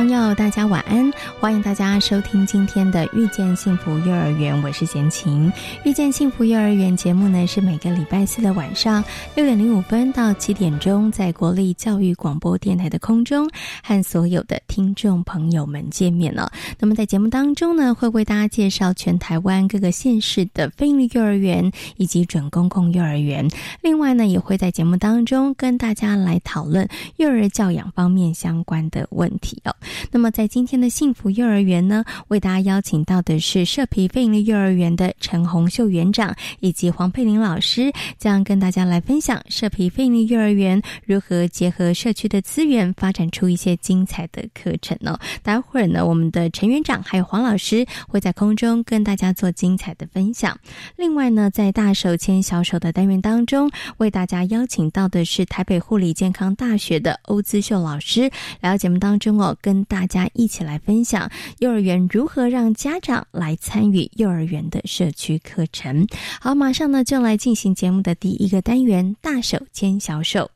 朋友，大家晚安！欢迎大家收听今天的《遇见幸福幼儿园》，我是贤琴。《遇见幸福幼儿园》节目呢，是每个礼拜四的晚上六点零五分到七点钟，在国立教育广播电台的空中和所有的听众朋友们见面了。那么在节目当中呢，会为大家介绍全台湾各个县市的非营利幼儿园以及准公共幼儿园。另外呢，也会在节目当中跟大家来讨论幼儿教养方面相关的问题哦。那么，在今天的幸福幼儿园呢，为大家邀请到的是社皮费力幼儿园的陈红秀园长以及黄佩玲老师，将跟大家来分享社皮费力幼儿园如何结合社区的资源，发展出一些精彩的课程哦。待会儿呢，我们的陈园长还有黄老师会在空中跟大家做精彩的分享。另外呢，在大手牵小手的单元当中，为大家邀请到的是台北护理健康大学的欧资秀老师来到节目当中哦，跟大家一起来分享幼儿园如何让家长来参与幼儿园的社区课程。好，马上呢就来进行节目的第一个单元——大手牵小手。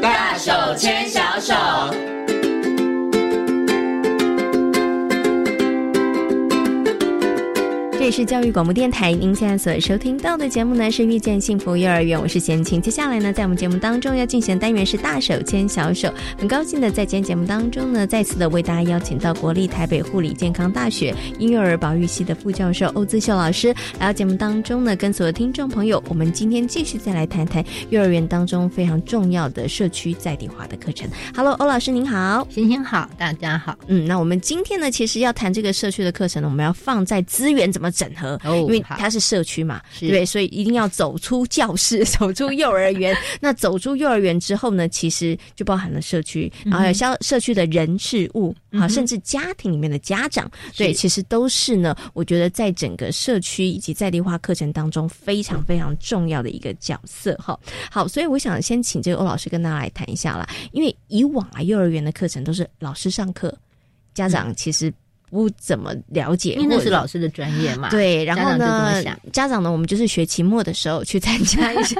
大手牵小手。这里是教育广播电台，您现在所收听到的节目呢是遇见幸福幼儿园，我是贤琴。接下来呢，在我们节目当中要进行的单元是大手牵小手。很高兴的在今天节目当中呢，再次的为大家邀请到国立台北护理健康大学婴幼儿保育系的副教授欧资秀老师来到节目当中呢，跟所有听众朋友，我们今天继续再来谈谈幼儿园当中非常重要的社区在地化的课程。Hello，欧老师您好，贤贤好，大家好。嗯，那我们今天呢，其实要谈这个社区的课程呢，我们要放在资源怎么。整合，因为它是社区嘛，对，所以一定要走出教室，走出幼儿园。那走出幼儿园之后呢，其实就包含了社区，然后有社社区的人事物啊，甚至家庭里面的家长，对，其实都是呢。我觉得在整个社区以及在地化课程当中，非常非常重要的一个角色哈。好，所以我想先请这个欧老师跟大家来谈一下啦，因为以往啊，幼儿园的课程都是老师上课，家长其实。不怎么了解，因为那是老师的专业嘛。对，然后呢，家长呢，我们就是学期末的时候去参加一下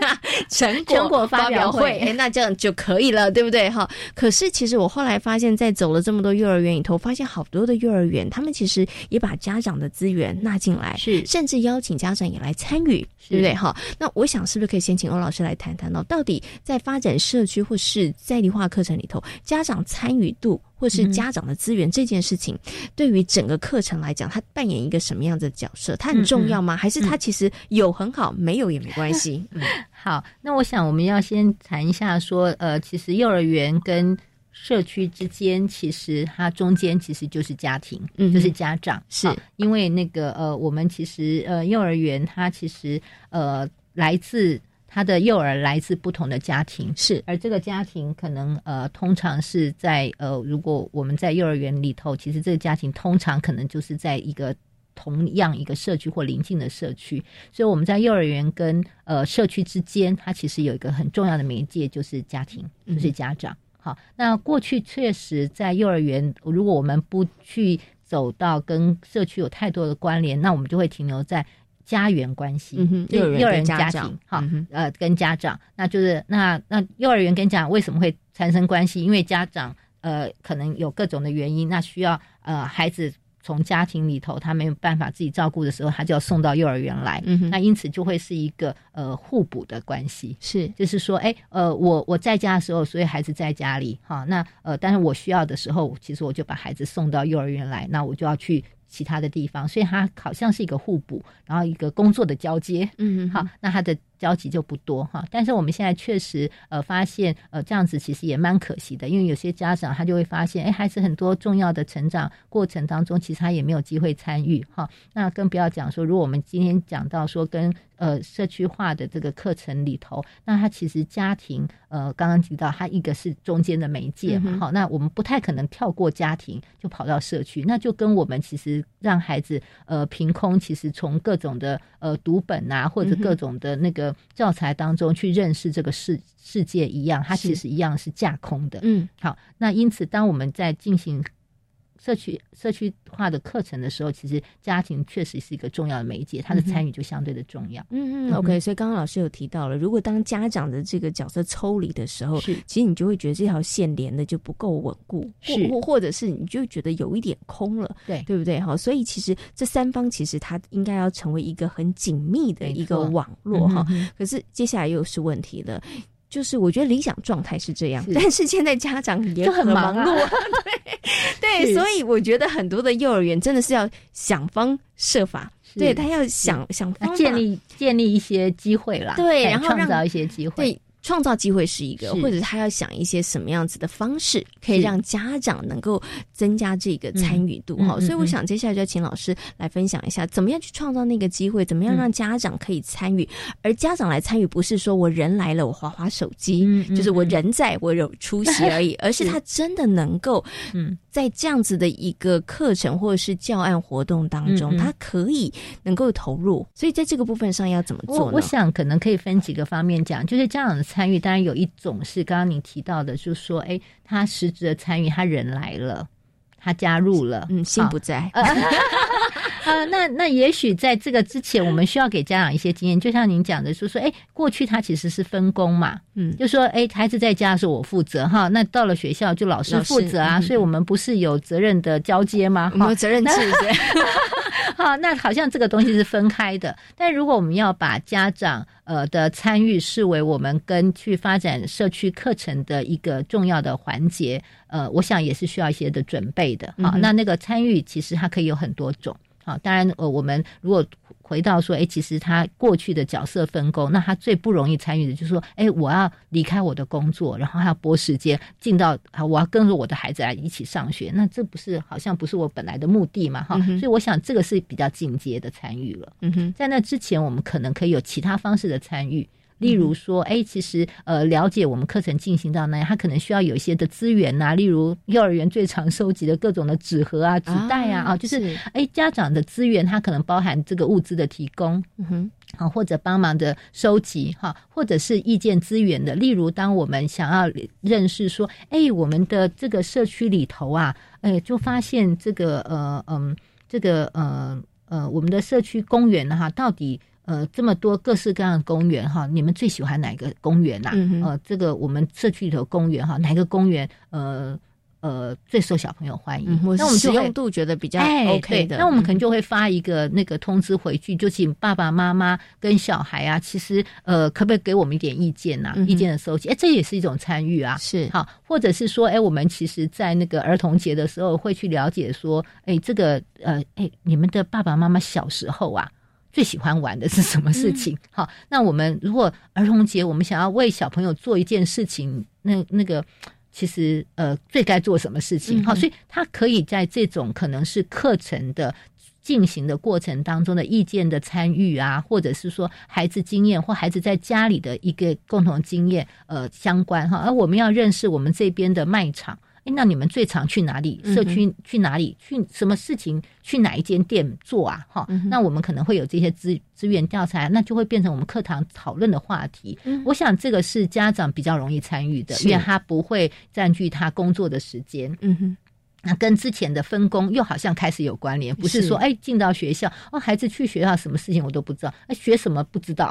成 成果发表会，哎，那这样就可以了，对不对？哈。可是其实我后来发现，在走了这么多幼儿园里头，发现好多的幼儿园，他们其实也把家长的资源纳进来，是，甚至邀请家长也来参与，对不对？哈。那我想是不是可以先请欧老师来谈谈呢？到底在发展社区或是在地化课程里头，家长参与度？或是家长的资源这件事情，对于整个课程来讲，它扮演一个什么样的角色？它很重要吗？还是它其实有很好，没有也没关系？好，那我想我们要先谈一下，说呃，其实幼儿园跟社区之间，其实它中间其实就是家庭，嗯，就是家长，是。因为那个呃，我们其实呃，幼儿园它其实呃来自。他的幼儿来自不同的家庭，是，而这个家庭可能呃，通常是在呃，如果我们在幼儿园里头，其实这个家庭通常可能就是在一个同样一个社区或邻近的社区，所以我们在幼儿园跟呃社区之间，它其实有一个很重要的媒介，就是家庭，就是家长。好，那过去确实在幼儿园，如果我们不去走到跟社区有太多的关联，那我们就会停留在。家园关系，幼儿园家庭，哈，呃，跟家长，那就是那那幼儿园跟家长为什么会产生关系？因为家长呃可能有各种的原因，那需要呃孩子从家庭里头他没有办法自己照顾的时候，他就要送到幼儿园来，嗯那因此就会是一个呃互补的关系，是。就是说，哎，呃，我我在家的时候，所以孩子在家里，哈，那呃，但是我需要的时候，其实我就把孩子送到幼儿园来，那我就要去。其他的地方，所以它好像是一个互补，然后一个工作的交接。嗯，好，那它的交集就不多哈。但是我们现在确实呃发现呃这样子其实也蛮可惜的，因为有些家长他就会发现，哎，孩子很多重要的成长过程当中，其实他也没有机会参与哈。那更不要讲说，如果我们今天讲到说跟呃社区化的这个课程里头，那他其实家庭呃刚刚提到，他一个是中间的媒介嘛，好，那我们不太可能跳过家庭就跑到社区，那就跟我们其实让孩子呃凭空其实从各种的呃读本啊或者各种的那个教材当中去认识这个世世界一样，它其实一样是架空的。嗯，好，那因此当我们在进行。社区社区化的课程的时候，其实家庭确实是一个重要的媒介，他的参与就相对的重要。嗯嗯，OK。所以刚刚老师有提到了，如果当家长的这个角色抽离的时候，是其实你就会觉得这条线连的就不够稳固，是或或者是你就觉得有一点空了，对对不对？哈，所以其实这三方其实它应该要成为一个很紧密的一个网络哈。可是接下来又是问题了。就是我觉得理想状态是这样，但是现在家长也很忙碌，对对，所以我觉得很多的幼儿园真的是要想方设法，对他要想想建立建立一些机会啦，对，然后创造一些机会。创造机会是一个，或者他要想一些什么样子的方式，可以让家长能够增加这个参与度哈。所以我想接下来就要请老师来分享一下，怎么样去创造那个机会，怎么样让家长可以参与。而家长来参与，不是说我人来了我划划手机，就是我人在我有出席而已，而是他真的能够嗯，在这样子的一个课程或者是教案活动当中，他可以能够投入。所以在这个部分上要怎么做呢？我想可能可以分几个方面讲，就是家长的。参与当然有一种是刚刚你提到的，就是说，哎，他实质的参与，他人来了，他加入了，嗯，心不在。呃，那那也许在这个之前，我们需要给家长一些经验，就像您讲的，说说，哎，过去他其实是分工嘛，嗯，就说，哎，孩子在家的时候我负责哈，那到了学校就老师负责啊，所以我们不是有责任的交接吗？有责任制，好，那好像这个东西是分开的，但如果我们要把家长。呃的参与视为我们跟去发展社区课程的一个重要的环节，呃，我想也是需要一些的准备的。好，那那个参与其实它可以有很多种。好，当然呃，我们如果回到说，哎，其实他过去的角色分工，那他最不容易参与的，就是说，哎，我要离开我的工作，然后还要拨时间进到，我要跟着我的孩子来一起上学，那这不是好像不是我本来的目的嘛？哈，所以我想这个是比较进阶的参与了。嗯哼，在那之前，我们可能可以有其他方式的参与。例如说，哎，其实呃，了解我们课程进行到那样，他可能需要有一些的资源呐，例如幼儿园最常收集的各种的纸盒啊、纸袋啊，啊，就是哎，家长的资源，它可能包含这个物资的提供，嗯哼，好，或者帮忙的收集哈，或者是意见资源的，例如当我们想要认识说，哎，我们的这个社区里头啊，哎，就发现这个呃嗯，这个呃呃，我们的社区公园哈，到底。呃，这么多各式各样的公园哈，你们最喜欢哪个公园呐？呃，这个我们社区里头公园哈，哪个公园呃呃最受小朋友欢迎？那我们使用度觉得比较 OK 的，那我们可能就会发一个那个通知回去，就请爸爸妈妈跟小孩啊，其实呃，可不可以给我们一点意见呐？意见的收集，哎，这也是一种参与啊。是好，或者是说，哎，我们其实，在那个儿童节的时候，会去了解说，哎，这个呃，哎，你们的爸爸妈妈小时候啊。最喜欢玩的是什么事情？好，那我们如果儿童节，我们想要为小朋友做一件事情，那那个其实呃，最该做什么事情？好，所以他可以在这种可能是课程的进行的过程当中的意见的参与啊，或者是说孩子经验或孩子在家里的一个共同经验呃相关哈，而我们要认识我们这边的卖场。哎，那你们最常去哪里？社区去哪里？去什么事情？去哪一间店做啊？哈，那我们可能会有这些资资源调查，那就会变成我们课堂讨论的话题。我想这个是家长比较容易参与的，因为他不会占据他工作的时间。嗯哼。那跟之前的分工又好像开始有关联，不是说哎进到学校哦，孩子去学校什么事情我都不知道，哎学什么不知道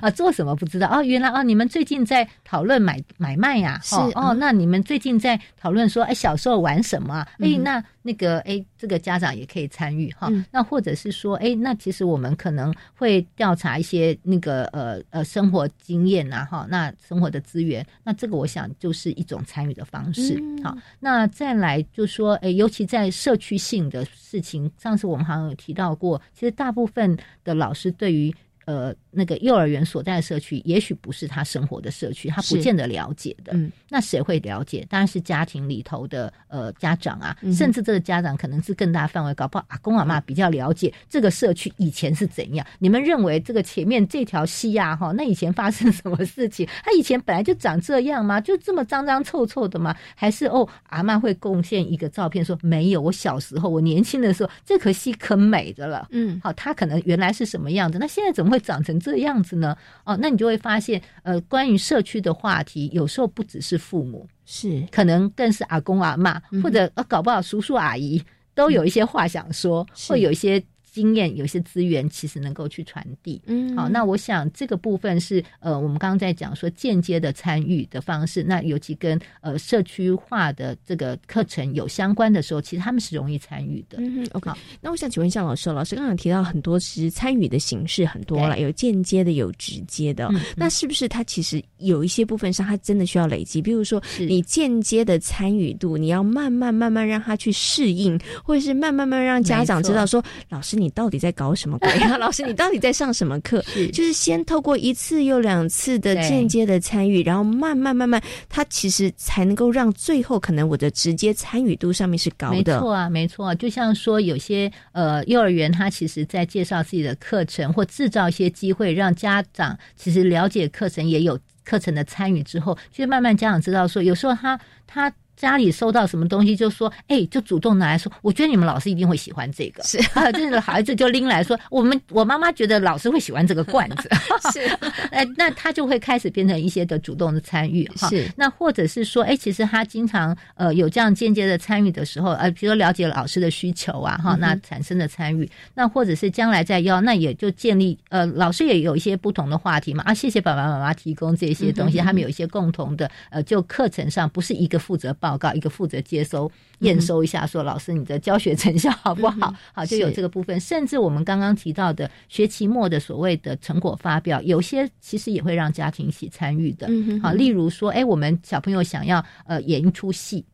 啊，做什么不知道哦，原来哦你们最近在讨论买买卖呀，是哦，那你们最近在讨论说哎小时候玩什么？哎那那个哎这个家长也可以参与哈，那或者是说哎那其实我们可能会调查一些那个呃呃生活经验呐哈，那生活的资源，那这个我想就是一种参与的方式。好，那再来就是。说，诶，尤其在社区性的事情，上次我们好像有提到过，其实大部分的老师对于呃那个幼儿园所在的社区，也许不是他生活的社区，他不见得了解的。嗯，那谁会了解？当然是家庭里头的呃家长啊，甚至这个家长可能是更大范围，搞不好阿公阿妈比较了解这个社区以前是怎样。你们认为这个前面这条溪啊，哈，那以前发生什么事情？他以前本来就长这样吗？就这么脏脏臭臭的吗？还是哦，阿妈会贡献一个照片说没有，我小时候我年轻的时候这颗溪可美的了。嗯，好，他可能原来是什么样子，那现在怎么会长成？这样子呢？哦，那你就会发现，呃，关于社区的话题，有时候不只是父母，是可能更是阿公阿妈，或者呃，搞不好叔叔阿姨都有一些话想说，会有一些。经验有些资源其实能够去传递，嗯，好，那我想这个部分是呃，我们刚刚在讲说间接的参与的方式，那尤其跟呃社区化的这个课程有相关的时候，其实他们是容易参与的。嗯，OK。那我想请问一下老师，老师刚刚提到很多其实参与的形式很多了，有间接的，有直接的，那是不是他其实有一些部分上他真的需要累积？比如说你间接的参与度，你要慢慢慢慢让他去适应，或者是慢慢慢让家长知道说，老师你。你到底在搞什么鬼啊？老师，你到底在上什么课？就是先透过一次又两次的间接的参与，然后慢慢慢慢，他其实才能够让最后可能我的直接参与度上面是高的。没错啊，没错啊。就像说有些呃幼儿园，他其实在介绍自己的课程或制造一些机会，让家长其实了解课程，也有课程的参与之后，就慢慢家长知道说，有时候他他。家里收到什么东西，就说哎，就主动拿来说，我觉得你们老师一定会喜欢这个。是 啊，就是孩子就拎来说，我们我妈妈觉得老师会喜欢这个罐子。是，哎，那他就会开始变成一些的主动的参与哈。是，那或者是说，哎，其实他经常呃有这样间接的参与的时候，呃，比如说了解老师的需求啊，哈，那产生的参与，那或者是将来再要，那也就建立呃，老师也有一些不同的话题嘛啊，谢谢爸爸妈妈提供这些东西，他们有一些共同的呃，就课程上不是一个负责。报告一个负责接收验收一下，说老师你的教学成效好不好？好，就有这个部分。甚至我们刚刚提到的学期末的所谓的成果发表，有些其实也会让家庭一起参与的。好，例如说，哎，我们小朋友想要呃演一出戏，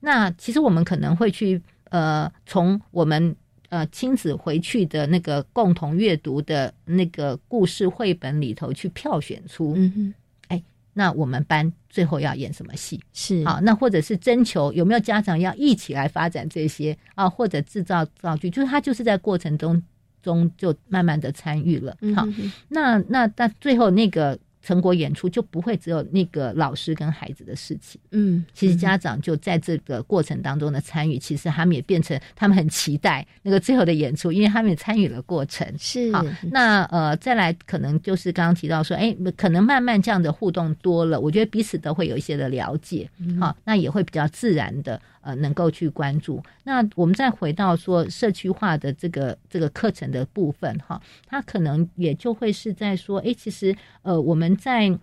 那其实我们可能会去呃从我们呃亲子回去的那个共同阅读的那个故事绘本里头去票选出。那我们班最后要演什么戏？是好，那或者是征求有没有家长要一起来发展这些啊，或者制造造句，就是他就是在过程中中就慢慢的参与了。好，那那那最后那个。成果演出就不会只有那个老师跟孩子的事情，嗯，其实家长就在这个过程当中的参与，其实他们也变成他们很期待那个最后的演出，因为他们也参与了过程。是好，那呃，再来可能就是刚刚提到说，哎，可能慢慢这样的互动多了，我觉得彼此都会有一些的了解，好，那也会比较自然的。呃，能够去关注。那我们再回到说社区化的这个这个课程的部分哈，它可能也就会是在说，哎，其实呃，我们在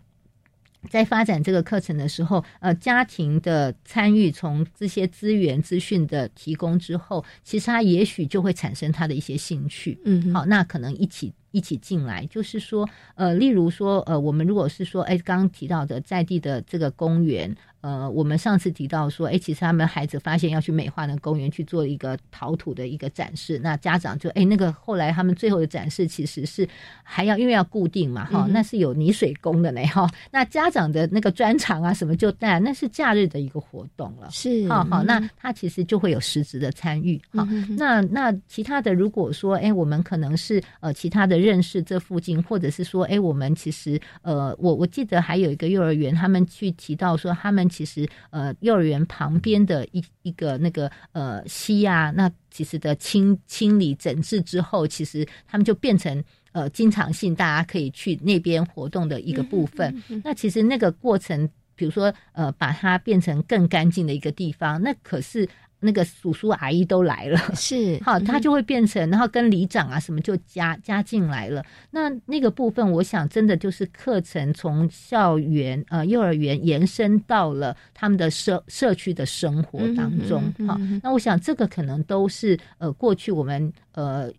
在发展这个课程的时候，呃，家庭的参与，从这些资源资讯的提供之后，其实他也许就会产生他的一些兴趣。嗯，好，那可能一起。一起进来，就是说，呃，例如说，呃，我们如果是说，哎，刚刚提到的在地的这个公园，呃，我们上次提到说，哎，其实他们孩子发现要去美化那公园去做一个陶土的一个展示，那家长就，哎，那个后来他们最后的展示其实是还要因为要固定嘛，哈，那是有泥水工的呢，哈，那家长的那个专长啊什么就带，那是假日的一个活动了，是，好好，那他其实就会有实质的参与，好，那那其他的如果说，哎，我们可能是呃其他的。认识这附近，或者是说，哎，我们其实，呃，我我记得还有一个幼儿园，他们去提到说，他们其实，呃，幼儿园旁边的一一个那个呃溪啊，那其实的清清理整治之后，其实他们就变成呃经常性大家可以去那边活动的一个部分。那其实那个过程，比如说呃，把它变成更干净的一个地方，那可是。那个叔叔阿姨都来了，是 好，他就会变成，然后跟里长啊什么就加加进来了。那那个部分，我想真的就是课程从校园呃幼儿园延伸到了他们的社社区的生活当中。好，那我想这个可能都是呃过去我们呃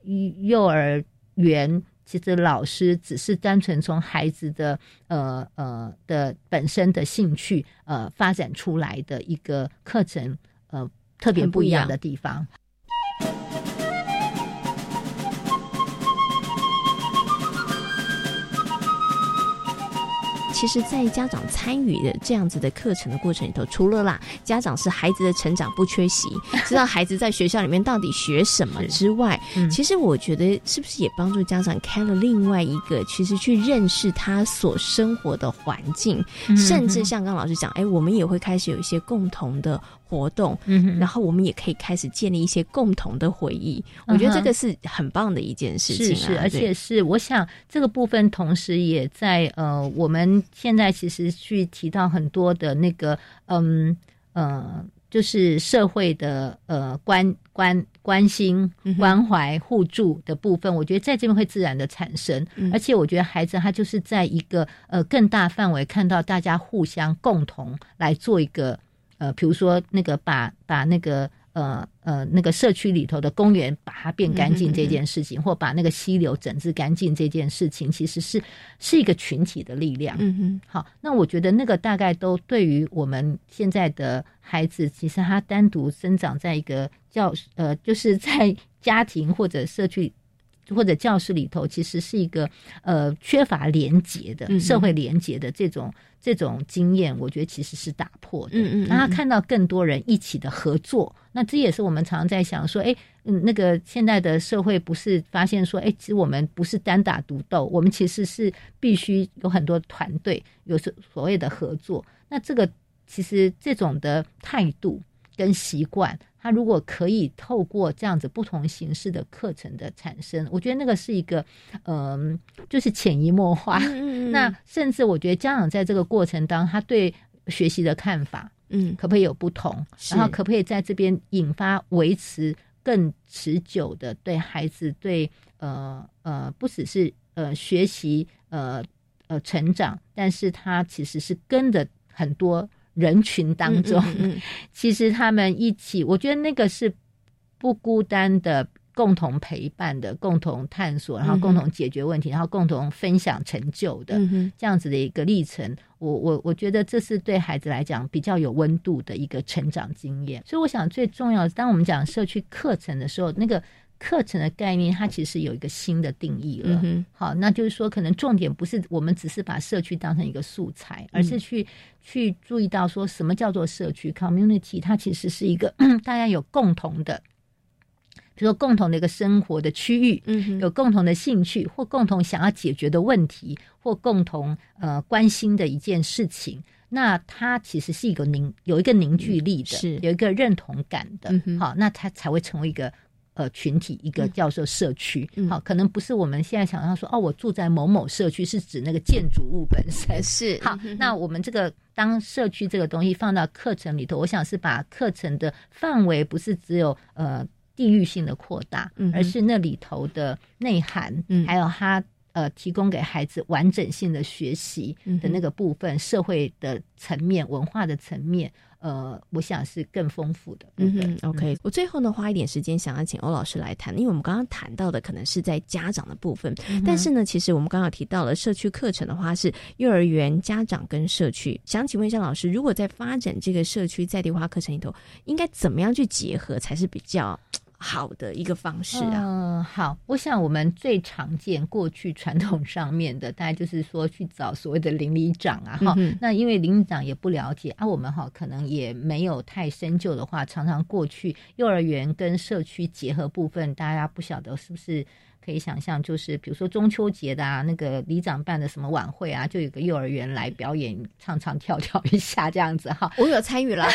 幼儿园其实老师只是单纯从孩子的呃呃的本身的兴趣呃发展出来的一个课程呃。特别不一样的地方。其实，在家长参与的这样子的课程的过程里头，除了啦，家长是孩子的成长不缺席，知道孩子在学校里面到底学什么 之外，其实我觉得是不是也帮助家长开了另外一个，其实去认识他所生活的环境，甚至像刚老师讲，哎，我们也会开始有一些共同的。活动，嗯，然后我们也可以开始建立一些共同的回忆。我觉得这个是很棒的一件事情，是是，而且是我想这个部分同时也在呃，我们现在其实去提到很多的那个，嗯呃，就是社会的呃关关关心、关怀、互助的部分，我觉得在这边会自然的产生。而且我觉得孩子他就是在一个呃更大范围看到大家互相共同来做一个。呃，比如说那个把把那个呃呃那个社区里头的公园把它变干净这件事情，或把那个溪流整治干净这件事情，其实是是一个群体的力量。嗯哼，好，那我觉得那个大概都对于我们现在的孩子，其实他单独生长在一个教呃，就是在家庭或者社区。或者教室里头，其实是一个呃缺乏连结的社会连结的这种这种经验，我觉得其实是打破的。嗯嗯，让他看到更多人一起的合作，那这也是我们常常在想说，哎，嗯，那个现在的社会不是发现说，哎，其实我们不是单打独斗，我们其实是必须有很多团队，有所所谓的合作。那这个其实这种的态度跟习惯。他如果可以透过这样子不同形式的课程的产生，我觉得那个是一个，嗯，就是潜移默化。那甚至我觉得家长在这个过程当中，他对学习的看法，嗯，可不可以有不同？然后可不可以在这边引发维持更持久的对孩子对呃呃不只是呃学习呃呃成长，但是他其实是跟着很多。人群当中，其实他们一起，我觉得那个是不孤单的，共同陪伴的，共同探索，然后共同解决问题，然后共同分享成就的这样子的一个历程。我我我觉得这是对孩子来讲比较有温度的一个成长经验。所以我想最重要的，当我们讲社区课程的时候，那个。课程的概念，它其实有一个新的定义了。好，那就是说，可能重点不是我们只是把社区当成一个素材，而是去去注意到说什么叫做社区 （community）。它其实是一个 大家有共同的，比如说共同的一个生活的区域，嗯，有共同的兴趣或共同想要解决的问题，或共同呃关心的一件事情。那它其实是一个凝有一个凝聚力的，是有一个认同感的。好，那它才会成为一个。呃，群体一个叫做社区，好，可能不是我们现在想象说，哦，我住在某某社区，是指那个建筑物本身 是好。那我们这个当社区这个东西放到课程里头，我想是把课程的范围不是只有呃地域性的扩大，而是那里头的内涵，还有它呃提供给孩子完整性的学习的那个部分，社会的层面、文化的层面。呃，我想是更丰富的。嗯哼，OK。我最后呢，花一点时间想要请欧老师来谈，因为我们刚刚谈到的可能是在家长的部分，但是呢，其实我们刚刚提到了社区课程的话，是幼儿园家长跟社区。想请问一下老师，如果在发展这个社区在地化课程里头，应该怎么样去结合才是比较？好的一个方式啊，嗯，好，我想我们最常见过去传统上面的，大概就是说去找所谓的邻里长啊，哈，那因为邻里长也不了解啊，我们哈可能也没有太深究的话，常常过去幼儿园跟社区结合部分，大家不晓得是不是。可以想象，就是比如说中秋节的啊，那个里长办的什么晚会啊，就有个幼儿园来表演唱唱跳跳一下这样子哈。我有参与了，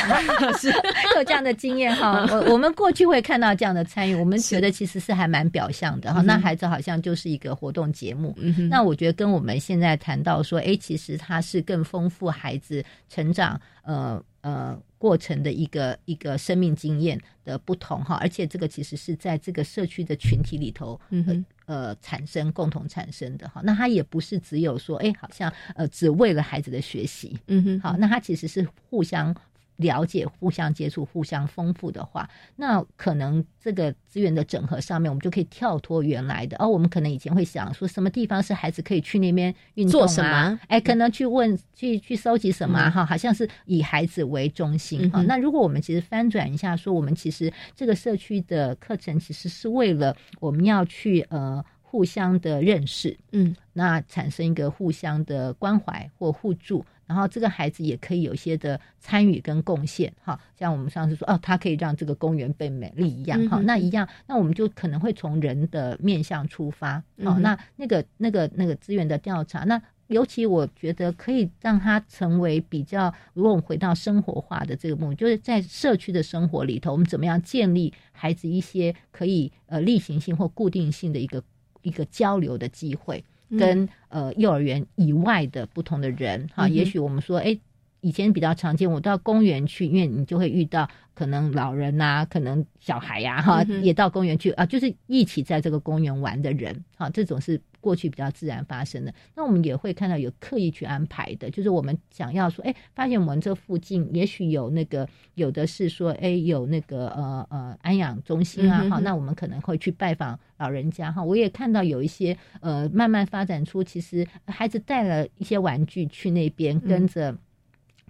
是有这样的经验哈。我我们过去会看到这样的参与，我们觉得其实是还蛮表象的哈。那孩子好像就是一个活动节目，那我觉得跟我们现在谈到说，哎，其实它是更丰富孩子成长，呃呃。过程的一个一个生命经验的不同哈，而且这个其实是在这个社区的群体里头，嗯呃产生共同产生的哈。那它也不是只有说，哎，好像呃只为了孩子的学习，嗯哼，好，那它其实是互相。了解、互相接触、互相丰富的话，那可能这个资源的整合上面，我们就可以跳脱原来的。而我们可能以前会想说，什么地方是孩子可以去那边运动啊？哎，可能去问、去去收集什么哈？好像是以孩子为中心哈。那如果我们其实翻转一下，说我们其实这个社区的课程其实是为了我们要去呃。互相的认识，嗯，那产生一个互相的关怀或互助，然后这个孩子也可以有一些的参与跟贡献，哈，像我们上次说，哦，他可以让这个公园变美丽一样，哈，那一样，那我们就可能会从人的面向出发，好，那那个那个那个资源的调查，那。尤其我觉得可以让他成为比较，如果我们回到生活化的这个目的，就是在社区的生活里头，我们怎么样建立孩子一些可以呃例行性或固定性的一个一个交流的机会，跟呃幼儿园以外的不同的人哈，也许我们说，哎，以前比较常见，我到公园去，因为你就会遇到可能老人呐，可能小孩呀，哈，也到公园去啊，就是一起在这个公园玩的人，哈，这种是。过去比较自然发生的，那我们也会看到有刻意去安排的，就是我们想要说，哎，发现我们这附近也许有那个，有的是说，哎，有那个呃呃安养中心啊，哈，那我们可能会去拜访老人家哈。我也看到有一些呃，慢慢发展出，其实孩子带了一些玩具去那边跟着。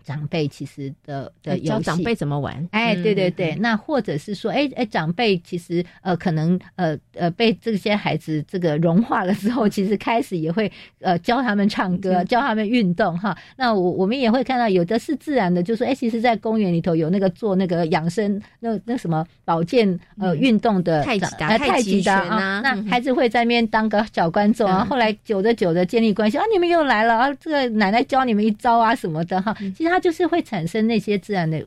长辈其实的的教长辈怎么玩？哎，对对对，那或者是说，哎哎，长辈其实呃，可能呃呃，被这些孩子这个融化了之后，其实开始也会呃教他们唱歌，教他们运动哈。那我我们也会看到有的是自然的，就说哎，其实，在公园里头有那个做那个养生那那什么保健呃运动的太极的太极的啊，那孩子会在那边当个小观众啊。后来久着久着建立关系啊，你们又来了啊，这个奶奶教你们一招啊什么的哈。其实他。它就是会产生那些自然的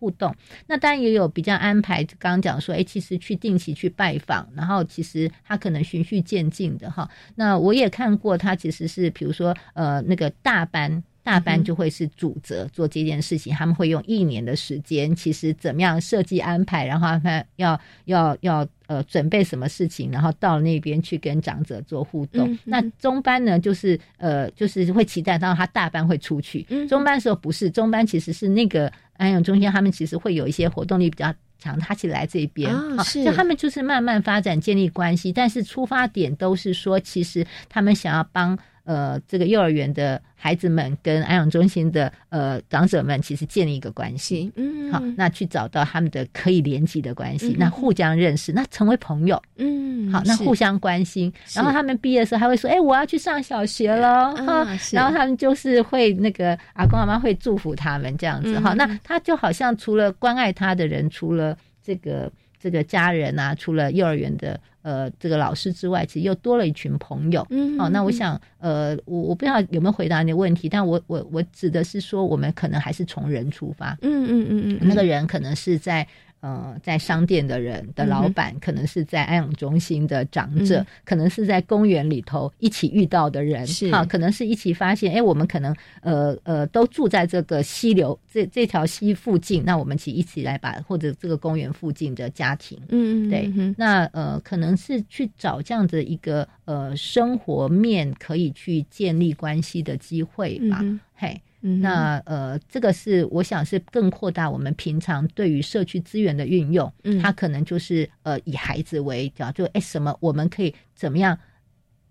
互动，那当然也有比较安排。刚刚讲说，哎，其实去定期去拜访，然后其实他可能循序渐进的哈。那我也看过，他其实是比如说，呃，那个大班。大班就会是主责做这件事情，他们会用一年的时间，其实怎么样设计安排，然后他要要要呃准备什么事情，然后到那边去跟长者做互动。那中班呢，就是呃就是会期待到他大班会出去。中班时候不是中班，其实是那个安养中心，他们其实会有一些活动力比较强，他起来这边啊，是就他们就是慢慢发展建立关系，但是出发点都是说，其实他们想要帮。呃，这个幼儿园的孩子们跟安养中心的呃长者们，其实建立一个关系，嗯，好，那去找到他们的可以连接的关系，那互相认识，那成为朋友，嗯，好，那互相关心，然后他们毕业的时候还会说，哎，我要去上小学了，哈，然后他们就是会那个阿公阿妈会祝福他们这样子，哈，那他就好像除了关爱他的人，除了这个这个家人啊，除了幼儿园的。呃，这个老师之外，其实又多了一群朋友。嗯，好，那我想，呃，我我不知道有没有回答你的问题，但我我我指的是说，我们可能还是从人出发。嗯嗯嗯嗯，那个人可能是在。呃，在商店的人的老板，可能是在安养中心的长者，可能是在公园里头一起遇到的人，是啊，可能是一起发现，哎，我们可能呃呃都住在这个溪流这这条溪附近，那我们其实一起来把或者这个公园附近的家庭，嗯嗯，对，那呃可能是去找这样的一个呃生活面可以去建立关系的机会吧，嘿。那呃，这个是我想是更扩大我们平常对于社区资源的运用，嗯，它可能就是呃以孩子为角，就哎什么我们可以怎么样。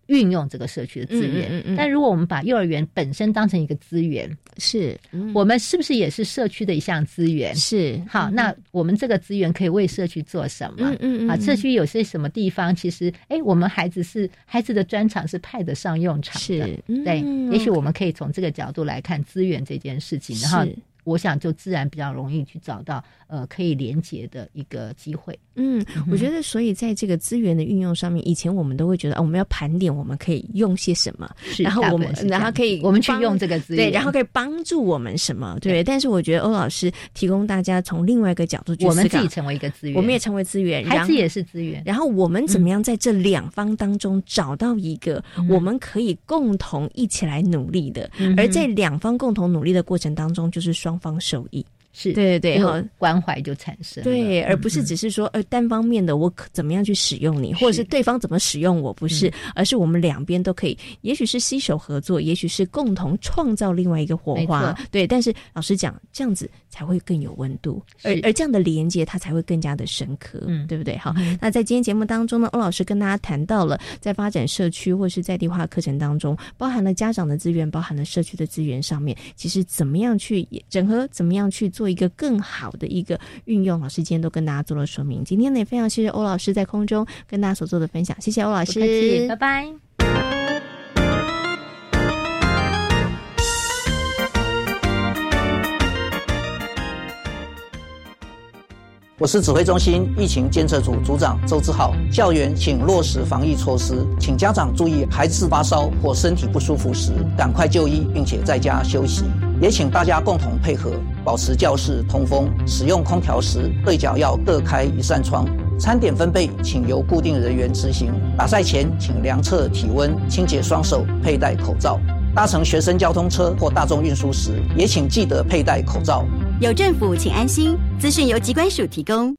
运用这个社区的资源，但如果我们把幼儿园本身当成一个资源，是我们是不是也是社区的一项资源？是好，那我们这个资源可以为社区做什么？嗯嗯嗯，啊，社区有些什么地方，其实哎，我们孩子是孩子的专长是派得上用场的，对，也许我们可以从这个角度来看资源这件事情，然后。我想就自然比较容易去找到呃可以连接的一个机会。嗯，我觉得所以在这个资源的运用上面，以前我们都会觉得我们要盘点我们可以用些什么，然后我们然后可以我们去用这个资源，对，然后可以帮助我们什么？对。但是我觉得欧老师提供大家从另外一个角度去，我们自己成为一个资源，我们也成为资源，孩子也是资源。然后我们怎么样在这两方当中找到一个我们可以共同一起来努力的？而在两方共同努力的过程当中，就是双方受益。是对对对，关怀就产生对，而不是只是说呃单方面的我怎么样去使用你，或者是对方怎么使用我，不是，而是我们两边都可以，也许是携手合作，也许是共同创造另外一个火花，对。但是老实讲，这样子才会更有温度，而而这样的连接它才会更加的深刻，嗯，对不对？好，那在今天节目当中呢，欧老师跟大家谈到了在发展社区或是在地化课程当中，包含了家长的资源，包含了社区的资源上面，其实怎么样去整合，怎么样去。做一个更好的一个运用。老师今天都跟大家做了说明，今天呢也非常谢谢欧老师在空中跟大家所做的分享，谢谢欧老师，拜拜。我是指挥中心疫情监测组组长周志浩。校园请落实防疫措施，请家长注意，孩子发烧或身体不舒服时，赶快就医，并且在家休息。也请大家共同配合，保持教室通风。使用空调时，对角要各开一扇窗。餐点分配，请由固定人员执行。打赛前，请量测体温，清洁双手，佩戴口罩。搭乘学生交通车或大众运输时，也请记得佩戴口罩。有政府，请安心。资讯由机关署提供。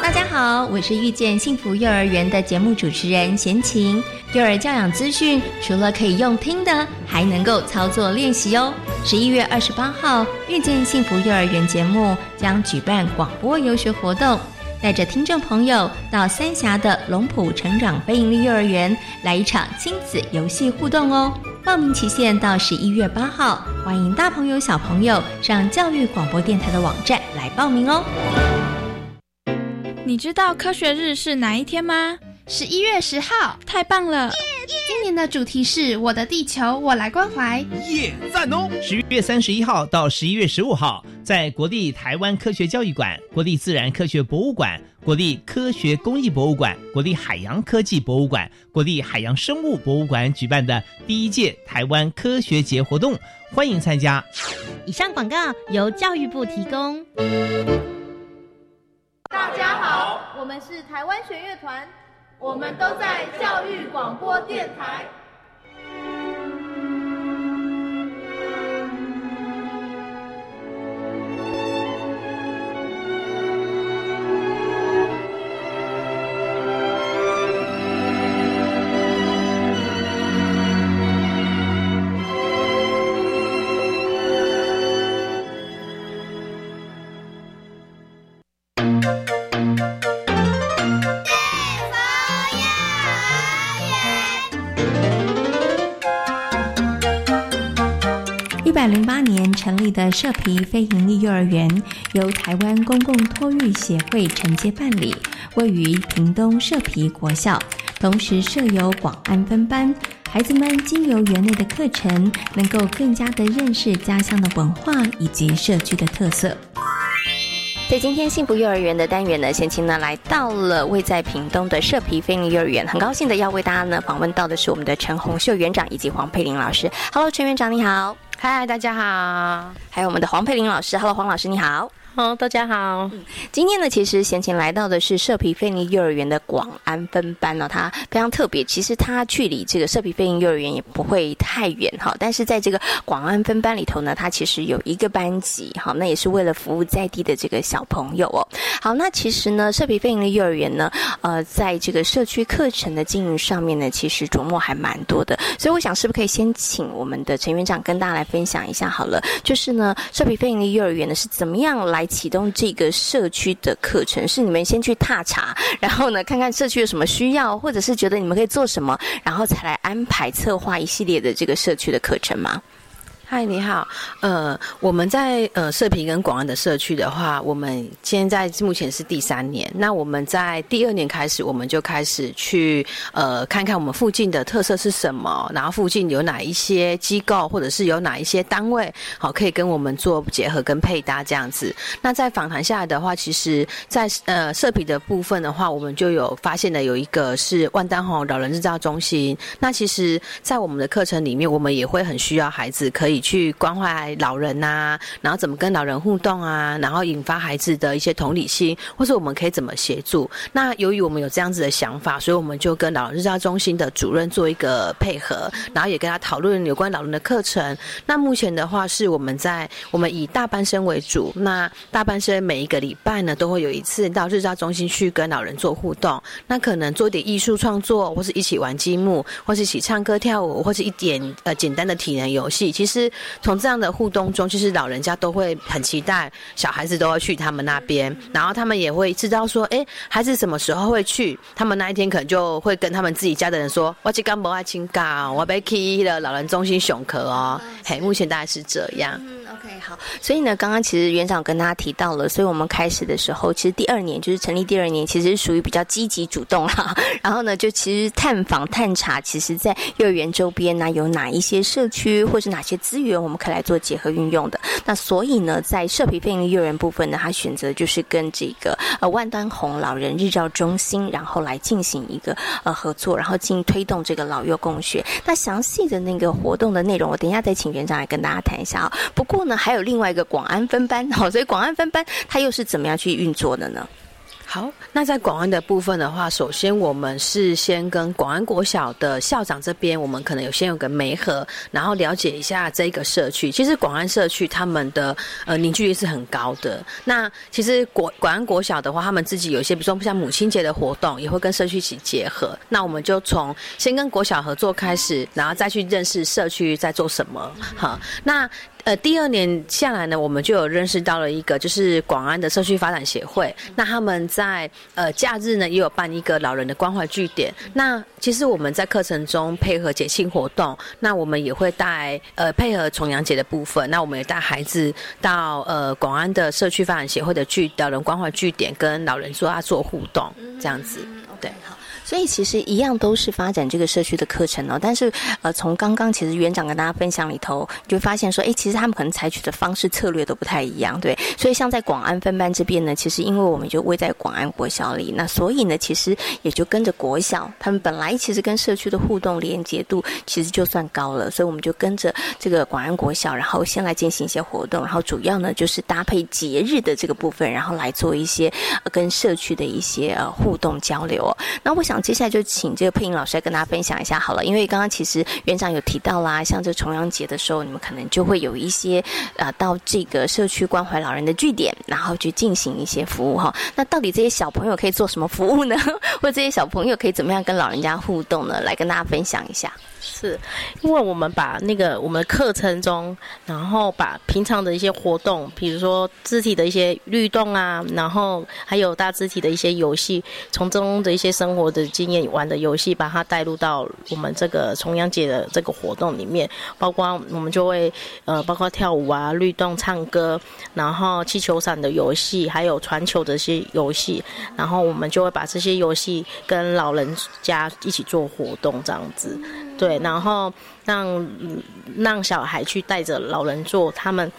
大家好，我是遇见幸福幼儿园的节目主持人贤琴。幼儿教养资讯除了可以用听的，还能够操作练习哦。十一月二十八号，遇见幸福幼儿园节目将举办广播游学活动，带着听众朋友到三峡的龙浦成长非营利幼儿园来一场亲子游戏互动哦。报名期限到十一月八号，欢迎大朋友小朋友上教育广播电台的网站来报名哦。你知道科学日是哪一天吗？十一月十号，太棒了！今年的主题是我的地球，我来关怀。耶，赞哦！十一月三十一号到十一月十五号，在国立台湾科学教育馆、国立自然科学博物馆、国立科学工艺博物馆、国立海洋科技博物馆、国立海洋生物博物馆举办的第一届台湾科学节活动，欢迎参加。以上广告由教育部提供。大家好，我们是台湾弦乐团。我们都在教育广播电台。社皮非营利幼儿园，由台湾公共托育协会承接办理，位于屏东社皮国校，同时设有广安分班。孩子们经由园内的课程，能够更加的认识家乡的文化以及社区的特色。在今天幸福幼儿园的单元呢，贤青呢来到了位在屏东的社皮非营幼儿园，很高兴的要为大家呢访问到的是我们的陈红秀园长以及黄佩玲老师。Hello，陈园长你好。嗨，大家好！还有我们的黄佩玲老师，Hello，黄老师你好。好，大家好。今天呢，其实贤琴来到的是社皮飞尼幼儿园的广安分班哦，它非常特别。其实它距离这个社皮飞尼幼儿园也不会太远哈，但是在这个广安分班里头呢，它其实有一个班级，哈，那也是为了服务在地的这个小朋友哦。好，那其实呢，社皮飞尼幼儿园呢，呃，在这个社区课程的经营上面呢，其实琢磨还蛮多的。所以我想，是不是可以先请我们的陈园长跟大家来分享一下好了？就是呢，社皮飞尼幼儿园呢是怎么样来？启动这个社区的课程，是你们先去踏查，然后呢，看看社区有什么需要，或者是觉得你们可以做什么，然后才来安排策划一系列的这个社区的课程吗？嗨，你好。呃，我们在呃社平跟广安的社区的话，我们现在目前是第三年。那我们在第二年开始，我们就开始去呃看看我们附近的特色是什么，然后附近有哪一些机构或者是有哪一些单位，好可以跟我们做结合跟配搭这样子。那在访谈下来的话，其实，在呃社平的部分的话，我们就有发现的有一个是万丹红老人日照中心。那其实，在我们的课程里面，我们也会很需要孩子可以。去关怀老人呐，然后怎么跟老人互动啊，然后引发孩子的一些同理心，或者我们可以怎么协助？那由于我们有这样子的想法，所以我们就跟老人日照中心的主任做一个配合，然后也跟他讨论有关老人的课程。那目前的话是我们在我们以大班生为主，那大班生每一个礼拜呢都会有一次到日照中心去跟老人做互动，那可能做点艺术创作，或是一起玩积木，或是一起唱歌跳舞，或是一点呃简单的体能游戏，其实。从这样的互动中，就是老人家都会很期待，小孩子都要去他们那边，然后他们也会知道说，哎，孩子什么时候会去？他们那一天可能就会跟他们自己家的人说，我去干不爱请假，我被去了老人中心熊壳哦。嘿，目前大概是这样。OK，好，所以呢，刚刚其实园长跟大家提到了，所以我们开始的时候，其实第二年就是成立第二年，其实是属于比较积极主动啦。然后呢，就其实探访探查，其实在幼儿园周边呢有哪一些社区或是哪些资源，我们可以来做结合运用的。那所以呢，在社皮费用幼儿园部分呢，他选择就是跟这个呃万端红老人日照中心，然后来进行一个呃合作，然后进行推动这个老幼共学。那详细的那个活动的内容，我等一下再请园长来跟大家谈一下啊。不过。呢，还有另外一个广安分班，好，所以广安分班它又是怎么样去运作的呢？好，那在广安的部分的话，首先我们是先跟广安国小的校长这边，我们可能有先有个媒合，然后了解一下这个社区。其实广安社区他们的呃凝聚力是很高的。那其实广广安国小的话，他们自己有一些，比如说像母亲节的活动，也会跟社区一起结合。那我们就从先跟国小合作开始，然后再去认识社区在做什么。好，那。呃，第二年下来呢，我们就有认识到了一个，就是广安的社区发展协会。那他们在呃假日呢，也有办一个老人的关怀据点。那其实我们在课程中配合节庆活动，那我们也会带呃配合重阳节的部分，那我们也带孩子到呃广安的社区发展协会的据老人关怀据点，跟老人做啊做互动，这样子，对。所以其实一样都是发展这个社区的课程哦，但是呃，从刚刚其实园长跟大家分享里头，就发现说，哎，其实他们可能采取的方式策略都不太一样，对。所以像在广安分班这边呢，其实因为我们就位在广安国小里，那所以呢，其实也就跟着国小，他们本来其实跟社区的互动连接度其实就算高了，所以我们就跟着这个广安国小，然后先来进行一些活动，然后主要呢就是搭配节日的这个部分，然后来做一些跟社区的一些呃互动交流。那我想。接下来就请这个配音老师来跟大家分享一下好了，因为刚刚其实园长有提到啦，像这重阳节的时候，你们可能就会有一些呃到这个社区关怀老人的据点，然后去进行一些服务哈。那到底这些小朋友可以做什么服务呢？或者这些小朋友可以怎么样跟老人家互动呢？来跟大家分享一下。是，因为我们把那个我们课程中，然后把平常的一些活动，比如说肢体的一些律动啊，然后还有大肢体的一些游戏，从中的一些生活的经验玩的游戏，把它带入到我们这个重阳节的这个活动里面，包括我们就会呃，包括跳舞啊、律动、唱歌，然后气球伞的游戏，还有传球的一些游戏，然后我们就会把这些游戏跟老人家一起做活动，这样子。对，然后让让小孩去带着老人做他们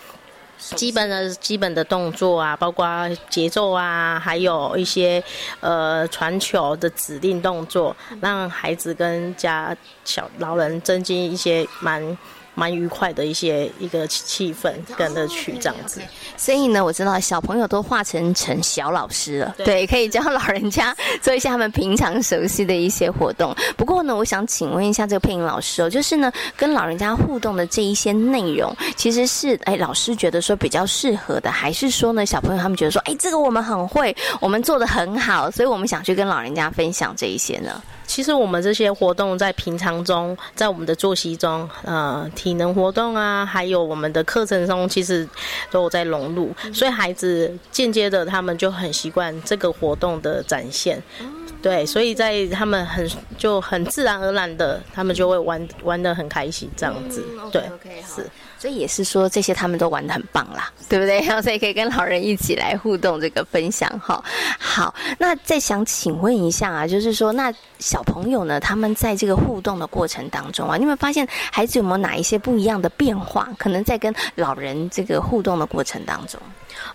基本的基本的动作啊，包括节奏啊，还有一些呃传球的指令动作，让孩子跟家小老人增进一些蛮。蛮愉快的一些一个气氛跟乐趣这样子，所以呢，我知道小朋友都化成成小老师了，对，可以教老人家 做一下他们平常熟悉的一些活动。不过呢，我想请问一下这个配音老师哦，就是呢，跟老人家互动的这一些内容，其实是哎老师觉得说比较适合的，还是说呢小朋友他们觉得说哎这个我们很会，我们做的很好，所以我们想去跟老人家分享这一些呢？其实我们这些活动在平常中，在我们的作息中，呃，体能活动啊，还有我们的课程中，其实都有在融入，所以孩子间接的他们就很习惯这个活动的展现。对，所以在他们很就很自然而然的，他们就会玩玩的很开心，这样子。对，是。所以也是说，这些他们都玩的很棒啦，对不对？然后所以可以跟老人一起来互动，这个分享哈。好，那再想请问一下啊，就是说，那小朋友呢，他们在这个互动的过程当中啊，你有没有发现孩子有没有哪一些不一样的变化？可能在跟老人这个互动的过程当中，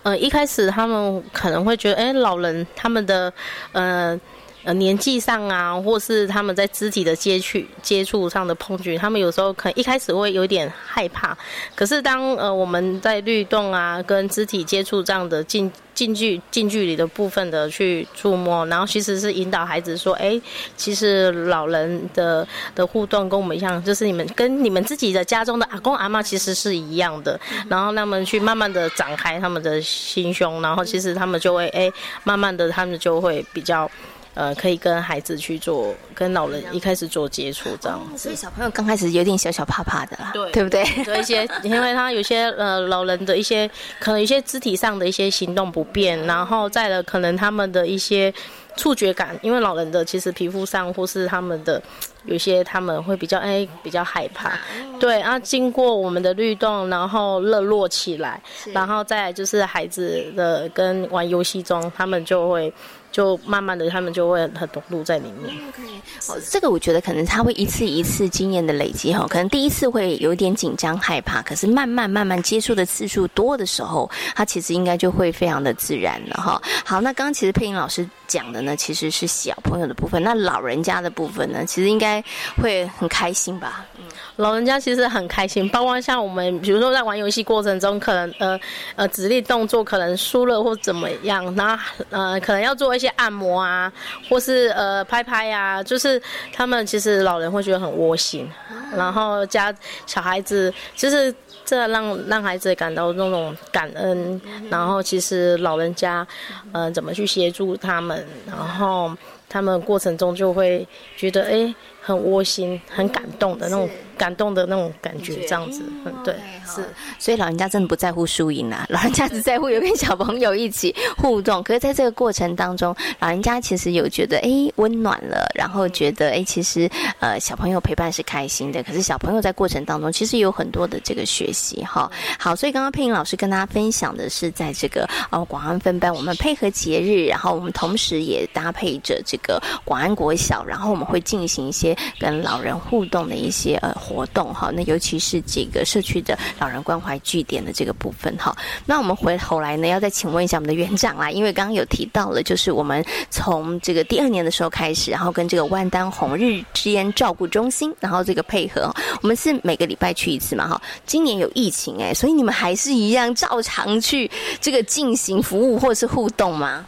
呃，一开始他们可能会觉得，哎，老人他们的，呃。呃，年纪上啊，或是他们在肢体的接触接触上的碰撞，他们有时候可能一开始会有点害怕。可是当呃我们在律动啊，跟肢体接触这样的近近距近距离的部分的去触摸，然后其实是引导孩子说，哎，其实老人的的互动跟我们一样，就是你们跟你们自己的家中的阿公阿妈其实是一样的。然后他们去慢慢的展开他们的心胸，然后其实他们就会哎，慢慢的他们就会比较。呃，可以跟孩子去做，跟老人一开始做接触这样。所以小朋友刚开始有点小小怕怕的啦，对对不对？有一些，因为他有些呃老人的一些可能有些肢体上的一些行动不便，然后再了可能他们的一些。触觉感，因为老人的其实皮肤上或是他们的有些他们会比较哎比较害怕，对啊，经过我们的律动，然后热络起来，然后再就是孩子的跟玩游戏中，他们就会。就慢慢的，他们就会很投入在里面。OK，哦，这个我觉得可能他会一次一次经验的累积哈，可能第一次会有点紧张害怕，可是慢慢慢慢接触的次数多的时候，他其实应该就会非常的自然了哈。好，那刚刚其实配音老师讲的呢，其实是小朋友的部分，那老人家的部分呢，其实应该会很开心吧？嗯，老人家其实很开心，包括像我们，比如说在玩游戏过程中，可能呃呃指令动作可能输了或怎么样，然后呃可能要做一些。按摩啊，或是呃拍拍呀，就是他们其实老人会觉得很窝心，然后加小孩子，就是这让让孩子感到那种感恩，然后其实老人家，嗯，怎么去协助他们，然后他们过程中就会觉得哎。很窝心、很感动的那种感动的那种感觉，这样子，嗯，对，是，所以老人家真的不在乎输赢啦，老人家只在乎有跟小朋友一起互动。可是在这个过程当中，老人家其实有觉得哎温暖了，然后觉得哎其实呃小朋友陪伴是开心的。可是小朋友在过程当中其实有很多的这个学习哈。好，所以刚刚佩莹老师跟大家分享的是在这个呃广安分班，我们配合节日，然后我们同时也搭配着这个广安国小，然后我们会进行一些。跟老人互动的一些呃活动哈，那尤其是这个社区的老人关怀据点的这个部分哈。那我们回头来呢，要再请问一下我们的园长啦，因为刚刚有提到了，就是我们从这个第二年的时候开始，然后跟这个万丹红日之间照顾中心，然后这个配合，我们是每个礼拜去一次嘛哈。今年有疫情哎，所以你们还是一样照常去这个进行服务或是互动吗？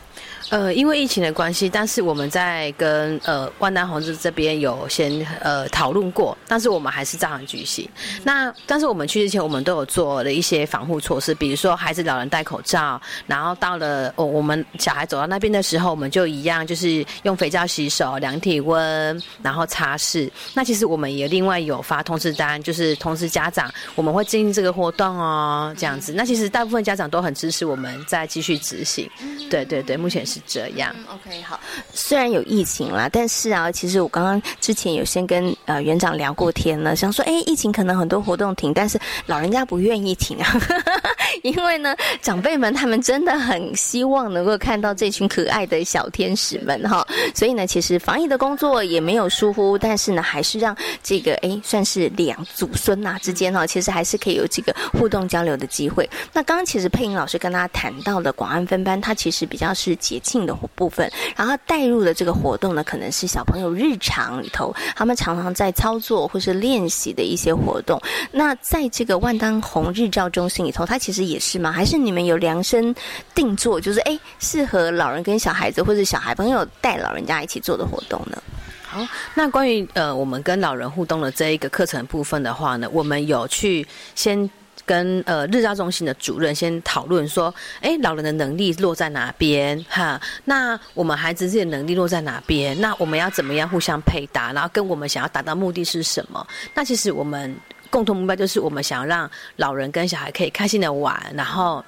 呃，因为疫情的关系，但是我们在跟呃万丹红日这边有先呃讨论过，但是我们还是照常举行。那但是我们去之前，我们都有做了一些防护措施，比如说孩子、老人戴口罩，然后到了哦我们小孩走到那边的时候，我们就一样就是用肥皂洗手、量体温，然后擦拭。那其实我们也另外有发通知单，就是通知家长我们会进行这个活动哦，这样子。那其实大部分家长都很支持我们再继续执行。对对对，目前是。这样，OK，好。虽然有疫情啦，但是啊，其实我刚刚之前有先跟呃园长聊过天了，想说，哎，疫情可能很多活动停，但是老人家不愿意停啊，因为呢，长辈们他们真的很希望能够看到这群可爱的小天使们哈，所以呢，其实防疫的工作也没有疏忽，但是呢，还是让这个哎，算是两祖孙呐之间哈，其实还是可以有这个互动交流的机会。那刚刚其实佩莹老师跟大家谈到的广安分班，它其实比较是节。庆的部分，然后带入的这个活动呢，可能是小朋友日常里头他们常常在操作或是练习的一些活动。那在这个万当红日照中心里头，它其实也是吗？还是你们有量身定做，就是哎，适合老人跟小孩子或者小孩朋友带老人家一起做的活动呢？好，那关于呃，我们跟老人互动的这一个课程部分的话呢，我们有去先。跟呃日照中心的主任先讨论说，哎，老人的能力落在哪边？哈，那我们孩子自己的能力落在哪边？那我们要怎么样互相配搭？然后跟我们想要达到目的是什么？那其实我们共同目标就是我们想要让老人跟小孩可以开心的玩，然后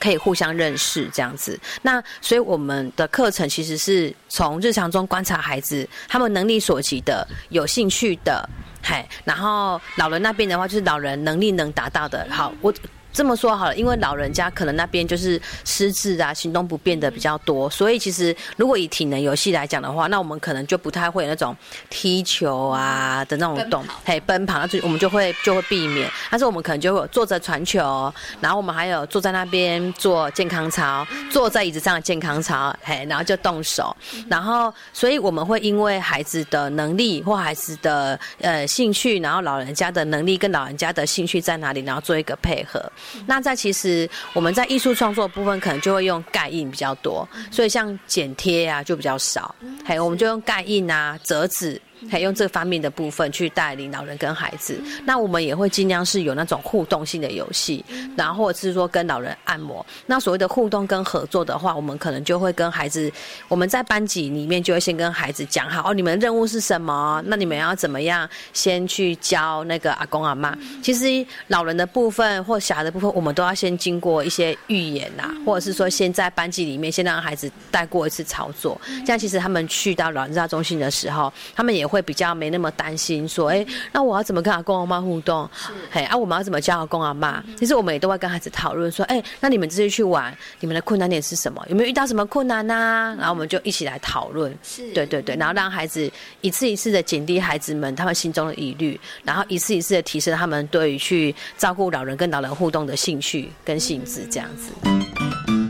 可以互相认识这样子。那所以我们的课程其实是从日常中观察孩子他们能力所及的、有兴趣的。嗨，然后老人那边的话，就是老人能力能达到的。好，我。这么说好了，因为老人家可能那边就是失智啊，行动不便的比较多，所以其实如果以体能游戏来讲的话，那我们可能就不太会那种踢球啊的那种动，嘿，奔跑，那就我们就会就会避免。但是我们可能就会坐着传球，然后我们还有坐在那边做健康操，坐在椅子上的健康操，嘿，然后就动手，然后所以我们会因为孩子的能力或孩子的呃兴趣，然后老人家的能力跟老人家的兴趣在哪里，然后做一个配合。那在其实我们在艺术创作部分，可能就会用盖印比较多，所以像剪贴啊就比较少。还有我们就用盖印啊、折纸可以用这方面的部分去带领老人跟孩子。那我们也会尽量是有那种互动性的游戏，然后或者是说跟老人按摩。那所谓的互动跟合作的话，我们可能就会跟孩子，我们在班级里面就会先跟孩子讲好哦，你们任务是什么？那你们要怎么样先去教那个阿公阿妈？其实老人的部分或小孩的部分，我们都要先经过一些预演呐，或者是说先在班级里面先让孩子带过一次操作，这样其实他们去到老人家中心的时候，他们也会比较没那么担心，说哎，那我要怎么跟阿公阿妈互动？嘿，啊，我们要怎么教阿公阿妈？其实我们也都会跟孩子讨论说，哎，那你们这次去玩，你们的困难点是什么？有没有遇到什么困难呐？然后我们就一起来讨论，是对对对，然后让孩子一次一次的减低孩子们他们心中的疑虑，然后一次一次的提升他们对于去照顾老人跟老人互动的兴趣跟性质，这样子。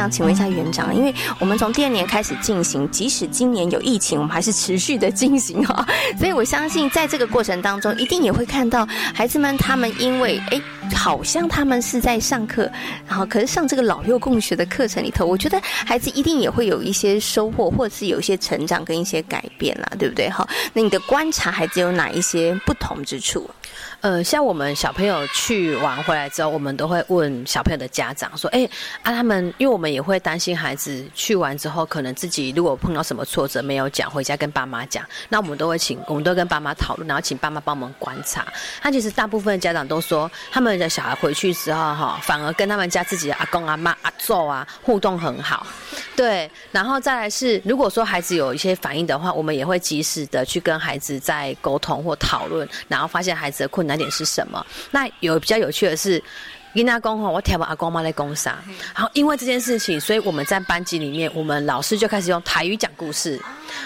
想请问一下园长，因为我们从第二年开始进行，即使今年有疫情，我们还是持续的进行哈。所以我相信，在这个过程当中，一定也会看到孩子们他们因为哎，好像他们是在上课，然后可是上这个老幼共学的课程里头，我觉得孩子一定也会有一些收获，或者是有一些成长跟一些改变啦，对不对？哈，那你的观察，孩子有哪一些不同之处？呃，像我们小朋友去玩回来之后，我们都会问小朋友的家长说：“哎，啊，他们，因为我们也会担心孩子去完之后，可能自己如果碰到什么挫折没有讲，回家跟爸妈讲，那我们都会请，我们都跟爸妈讨论，然后请爸妈帮我们观察。那其实大部分家长都说，他们的小孩回去之后，哈，反而跟他们家自己的阿公阿妈阿祖啊互动很好，对。然后再来是，如果说孩子有一些反应的话，我们也会及时的去跟孩子在沟通或讨论，然后发现孩子的困难。难点是什么？那有比较有趣的是。公吼，我听我阿公妈在讲啥？然后因为这件事情，所以我们在班级里面，我们老师就开始用台语讲故事，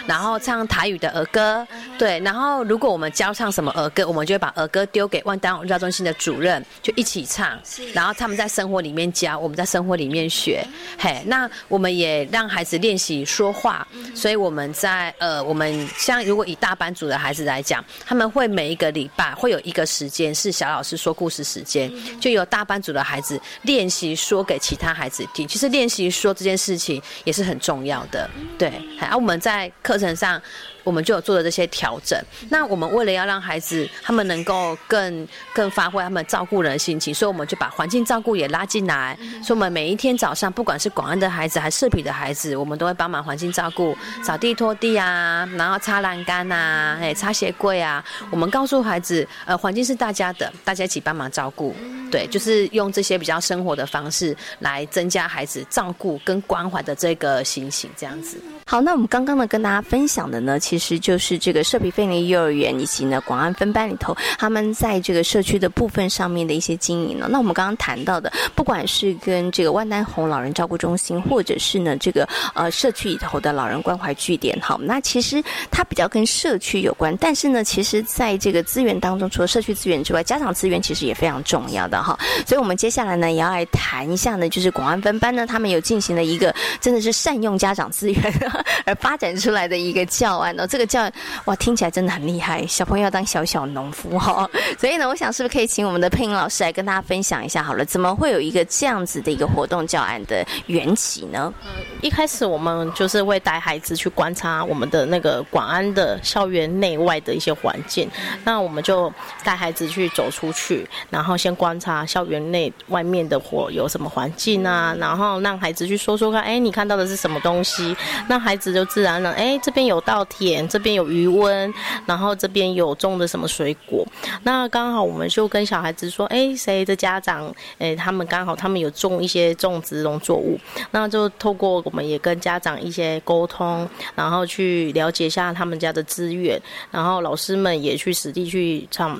然后唱台语的儿歌。对，然后如果我们教唱什么儿歌，我们就会把儿歌丢给万丹日照中心的主任，就一起唱。然后他们在生活里面教，我们在生活里面学。嘿，那我们也让孩子练习说话。所以我们在呃，我们像如果以大班组的孩子来讲，他们会每一个礼拜会有一个时间是小老师说故事时间，就有大班。组的孩子练习说给其他孩子听，其实练习说这件事情也是很重要的。对，而我们在课程上。我们就有做了这些调整。那我们为了要让孩子他们能够更更发挥他们照顾人的心情，所以我们就把环境照顾也拉进来。所以，我们每一天早上，不管是广安的孩子还是社皮的孩子，我们都会帮忙环境照顾，扫地拖地啊，然后擦栏杆啊，哎，擦鞋柜啊。我们告诉孩子，呃，环境是大家的，大家一起帮忙照顾。对，就是用这些比较生活的方式来增加孩子照顾跟关怀的这个心情，这样子。好，那我们刚刚呢跟大家分享的呢，其实就是这个社皮费尼幼儿园以及呢广安分班里头，他们在这个社区的部分上面的一些经营呢。那我们刚刚谈到的，不管是跟这个万丹红老人照顾中心，或者是呢这个呃社区里头的老人关怀据点，好，那其实它比较跟社区有关，但是呢，其实在这个资源当中，除了社区资源之外，家长资源其实也非常重要的哈。所以我们接下来呢也要来谈一下呢，就是广安分班呢，他们有进行了一个真的是善用家长资源。而发展出来的一个教案哦，这个教哇听起来真的很厉害，小朋友要当小小农夫哈，所以呢，我想是不是可以请我们的配音老师来跟大家分享一下好了，怎么会有一个这样子的一个活动教案的缘起呢？呃，一开始我们就是会带孩子去观察我们的那个广安的校园内外的一些环境，那我们就带孩子去走出去，然后先观察校园内外面的火有什么环境啊，然后让孩子去说说看，哎，你看到的是什么东西？那孩子就自然了，哎，这边有稻田，这边有余温，然后这边有种的什么水果。那刚好我们就跟小孩子说，哎，谁的家长，哎，他们刚好他们有种一些种植农作物，那就透过我们也跟家长一些沟通，然后去了解一下他们家的资源，然后老师们也去实地去场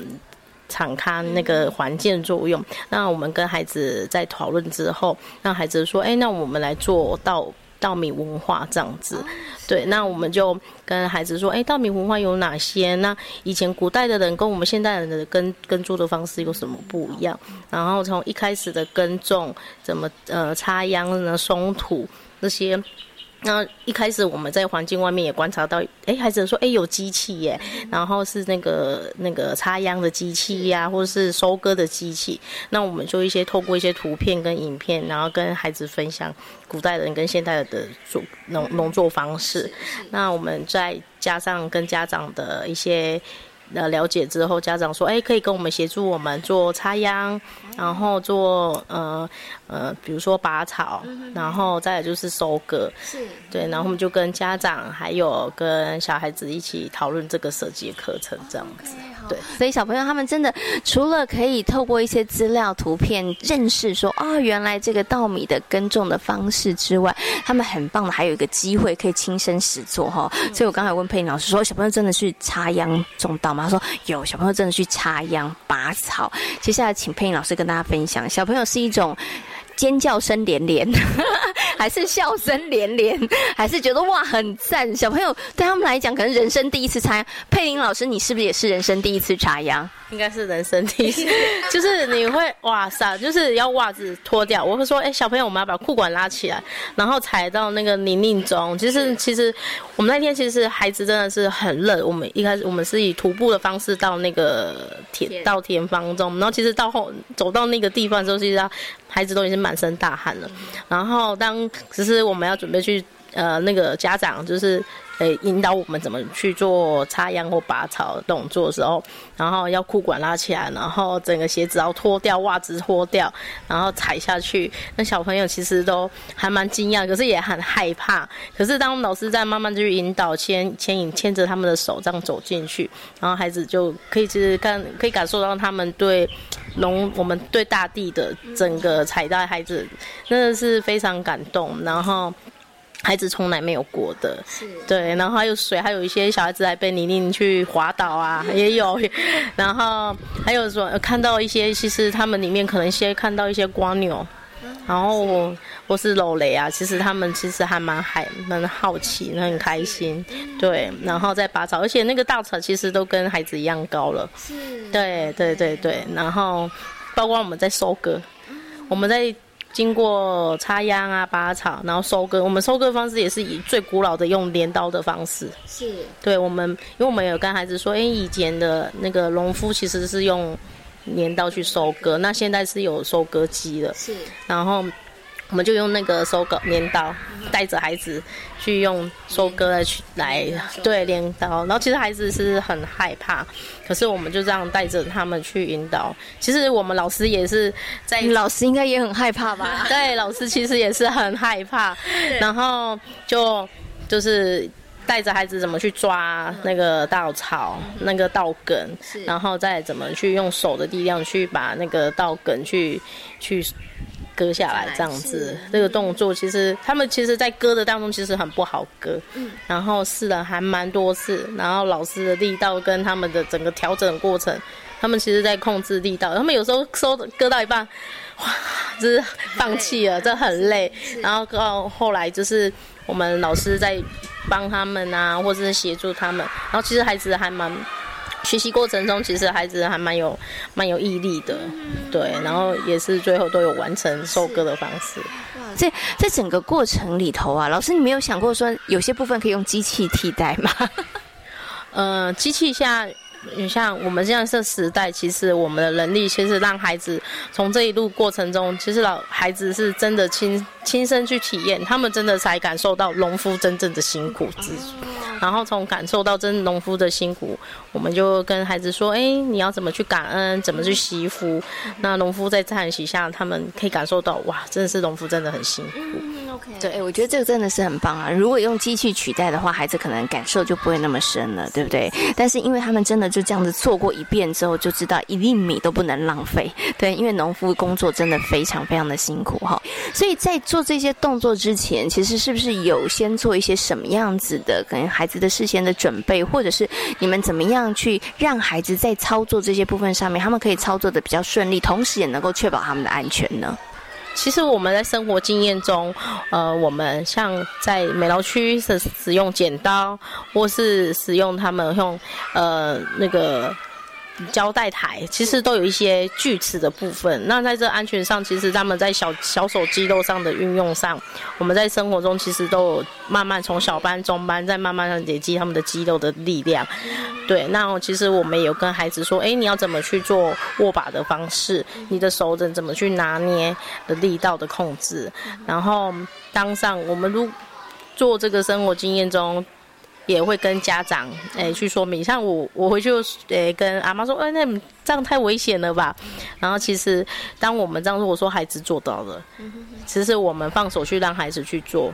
场看那个环境作用。那我们跟孩子在讨论之后，让孩子说，哎，那我们来做到。稻米文化这样子，对，那我们就跟孩子说，哎，稻米文化有哪些？那以前古代的人跟我们现代人的耕耕作的方式有什么不一样？然后从一开始的耕种，怎么呃插秧呢？松土那些。那一开始我们在环境外面也观察到，哎，孩子说，哎，有机器耶，然后是那个那个插秧的机器呀，或者是收割的机器。那我们就一些透过一些图片跟影片，然后跟孩子分享古代人跟现代的做农农作方式。那我们再加上跟家长的一些。呃，了解之后，家长说：“哎，可以跟我们协助我们做插秧，然后做呃呃，比如说拔草，然后再来就是收割。是，对，然后我们就跟家长还有跟小孩子一起讨论这个设计课程，这样子。对，所以小朋友他们真的除了可以透过一些资料、图片认识说啊，原来这个稻米的耕种的方式之外，他们很棒的还有一个机会可以亲身实做哈。所以我刚才问佩妮老师说，小朋友真的去插秧种稻吗？他说有，小朋友真的去插秧拔草。接下来请佩妮老师跟大家分享，小朋友是一种。尖叫声连连，还是笑声连连，还是觉得哇很赞？小朋友对他们来讲，可能人生第一次插秧。佩玲老师，你是不是也是人生第一次插秧？应该是人生第一次，就是你会哇塞，就是要袜子脱掉。我会说，哎，小朋友，我们要把裤管拉起来，然后踩到那个泥泞中。其实，其实我们那天其实孩子真的是很热。我们一开始我们是以徒步的方式到那个田到田方中，然后其实到后走到那个地方的时候，其实孩子都已经满身大汗了。然后当只是我们要准备去呃那个家长就是。诶，引导我们怎么去做插秧或拔草动作的时候，然后要裤管拉起来，然后整个鞋子要脱掉，袜子脱掉，然后踩下去。那小朋友其实都还蛮惊讶，可是也很害怕。可是当老师在慢慢去引导、牵牵引、牵着他们的手这样走进去，然后孩子就可以其实看可以感受到他们对农我们对大地的整个踩带，孩子真的是非常感动。然后。孩子从来没有过的，是。对，然后还有水，还有一些小孩子还被泥泞去滑倒啊，也有，然后还有说看到一些，其实他们里面可能先看到一些瓜牛，然后或是楼雷啊，其实他们其实还蛮还蛮好奇，很开心，对，然后再拔草，而且那个稻草其实都跟孩子一样高了，是，对对对对，然后包括我们在收割，我们在。经过插秧啊、拔草，然后收割。我们收割方式也是以最古老的用镰刀的方式。是。对我们，因为我们有跟孩子说，哎，以前的那个农夫其实是用镰刀去收割，那现在是有收割机了。是。然后。我们就用那个收割镰刀，带着孩子去用收割来去来对镰刀，然后其实孩子是很害怕，可是我们就这样带着他们去引导。其实我们老师也是在，老师应该也很害怕吧？对，老师其实也是很害怕，然后就就是带着孩子怎么去抓那个稻草、那个稻梗，然后再怎么去用手的力量去把那个稻梗去去。割下来这样子，这个动作其实他们其实，在割的当中其实很不好割，嗯，然后试了还蛮多次，然后老师的力道跟他们的整个调整过程，他们其实在控制力道，他们有时候收割到一半，哇，就是放弃了，这很累，然后到后来就是我们老师在帮他们啊，或者是协助他们，然后其实孩子还蛮。学习过程中，其实孩子还蛮有蛮有毅力的，对，然后也是最后都有完成收割的方式。在在整个过程里头啊，老师，你没有想过说有些部分可以用机器替代吗？呃，机器现在。你像我们现在这时代，其实我们的能力，其实让孩子从这一路过程中，其实老孩子是真的亲亲身去体验，他们真的才感受到农夫真正的辛苦之然后从感受到真农夫的辛苦，我们就跟孩子说：哎，你要怎么去感恩，怎么去惜福？那农夫在叹息下，他们可以感受到，哇，真的是农夫真的很辛苦。OK，对，我觉得这个真的是很棒啊！如果用机器取代的话，孩子可能感受就不会那么深了，对不对？但是因为他们真的就这样子做过一遍之后，就知道一粒米都不能浪费。对，因为农夫工作真的非常非常的辛苦哈。所以在做这些动作之前，其实是不是有先做一些什么样子的，可能孩子的事先的准备，或者是你们怎么样去让孩子在操作这些部分上面，他们可以操作的比较顺利，同时也能够确保他们的安全呢？其实我们在生活经验中，呃，我们像在美劳区是使用剪刀，或是使用他们用呃那个胶带台，其实都有一些锯齿的部分。那在这安全上，其实他们在小小手肌肉上的运用上，我们在生活中其实都有慢慢从小班、中班，再慢慢的累积他们的肌肉的力量。对，那其实我们也有跟孩子说，哎，你要怎么去做握把的方式？你的手怎怎么去拿捏的力道的控制？然后当上我们如做这个生活经验中。也会跟家长诶去说明，像我我回去诶跟阿妈说，哎，那这样太危险了吧？然后其实当我们这样说，我说孩子做到了，其实我们放手去让孩子去做，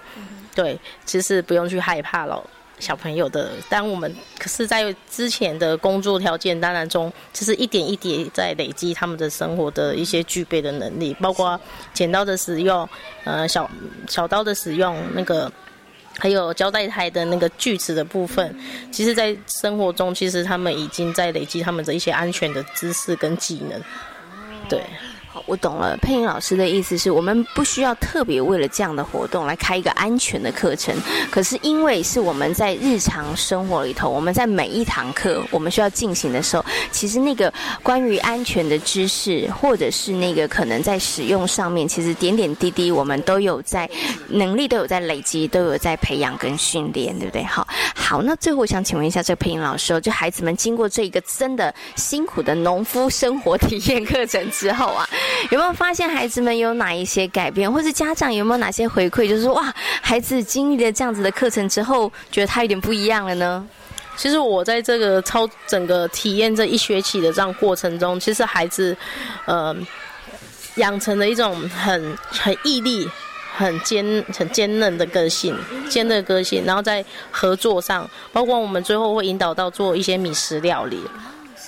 对，其实不用去害怕了小朋友的。当我们可是在之前的工作条件当然中，其实一点一点在累积他们的生活的一些具备的能力，包括剪刀的使用，呃，小小刀的使用，那个。还有胶带台的那个锯齿的部分，其实，在生活中，其实他们已经在累积他们的一些安全的知识跟技能，对。我懂了，配音老师的意思是我们不需要特别为了这样的活动来开一个安全的课程，可是因为是我们在日常生活里头，我们在每一堂课我们需要进行的时候，其实那个关于安全的知识，或者是那个可能在使用上面，其实点点滴滴我们都有在能力都有在累积，都有在培养跟训练，对不对？好，好，那最后我想请问一下这个配音老师，就孩子们经过这一个真的辛苦的农夫生活体验课程之后啊。有没有发现孩子们有哪一些改变，或者家长有没有哪些回馈？就是说，哇，孩子经历了这样子的课程之后，觉得他有点不一样了呢？其实我在这个操整个体验这一学期的这样过程中，其实孩子，呃，养成了一种很很毅力、很坚、很坚韧的个性，坚韧个性。然后在合作上，包括我们最后会引导到做一些米食料理。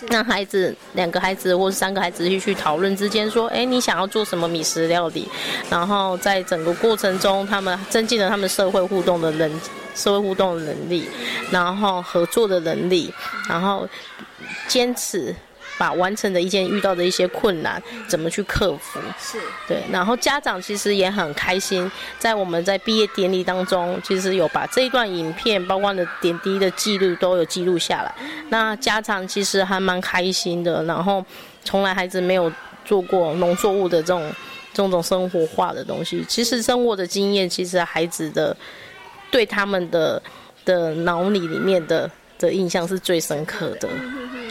让孩子两个孩子或是三个孩子去去讨论之间说，哎，你想要做什么米食料理？然后在整个过程中，他们增进了他们社会互动的能社会互动的能力，然后合作的能力，然后坚持。把完成的一件遇到的一些困难怎么去克服？是对，然后家长其实也很开心，在我们在毕业典礼当中，其实有把这一段影片，包括的点滴的记录都有记录下来。那家长其实还蛮开心的，然后从来孩子没有做过农作物的这种这种生活化的东西。其实生活的经验，其实孩子的对他们的的脑里里面的的印象是最深刻的。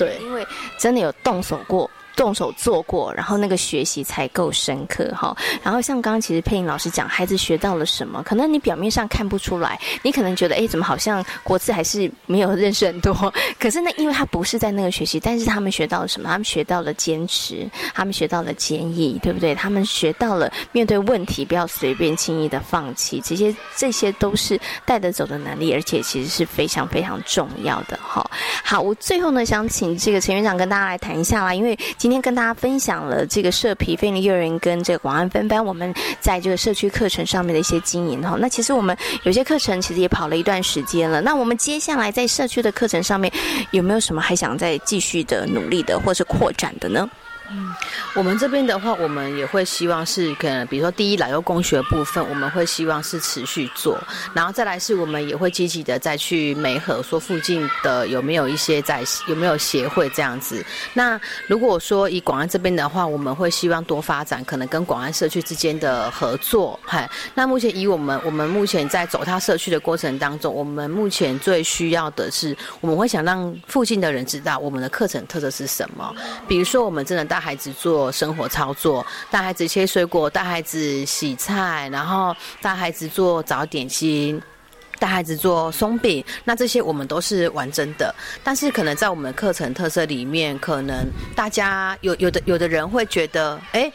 对，因为真的有动手过。动手做过，然后那个学习才够深刻哈。然后像刚刚其实配音老师讲，孩子学到了什么？可能你表面上看不出来，你可能觉得哎，怎么好像国字还是没有认识很多？可是那因为他不是在那个学习，但是他们学到了什么？他们学到了坚持，他们学到了坚毅，对不对？他们学到了面对问题不要随便轻易的放弃，这些这些都是带得走的能力，而且其实是非常非常重要的哈。好，我最后呢想请这个陈院长跟大家来谈一下啦，因为。今天跟大家分享了这个社皮菲尼幼儿园跟这个广安分班，我们在这个社区课程上面的一些经营哈。那其实我们有些课程其实也跑了一段时间了。那我们接下来在社区的课程上面有没有什么还想再继续的努力的，或是扩展的呢？嗯，我们这边的话，我们也会希望是，可能比如说第一老幼工学部分，我们会希望是持续做，然后再来是我们也会积极的再去媒合，说附近的有没有一些在有没有协会这样子。那如果说以广安这边的话，我们会希望多发展可能跟广安社区之间的合作。嗨，那目前以我们我们目前在走他社区的过程当中，我们目前最需要的是，我们会想让附近的人知道我们的课程特色是什么，比如说我们真的大。孩子做生活操作，带孩子切水果，带孩子洗菜，然后带孩子做早点心，带孩子做松饼，那这些我们都是完整的。但是可能在我们的课程特色里面，可能大家有有的有的人会觉得，哎。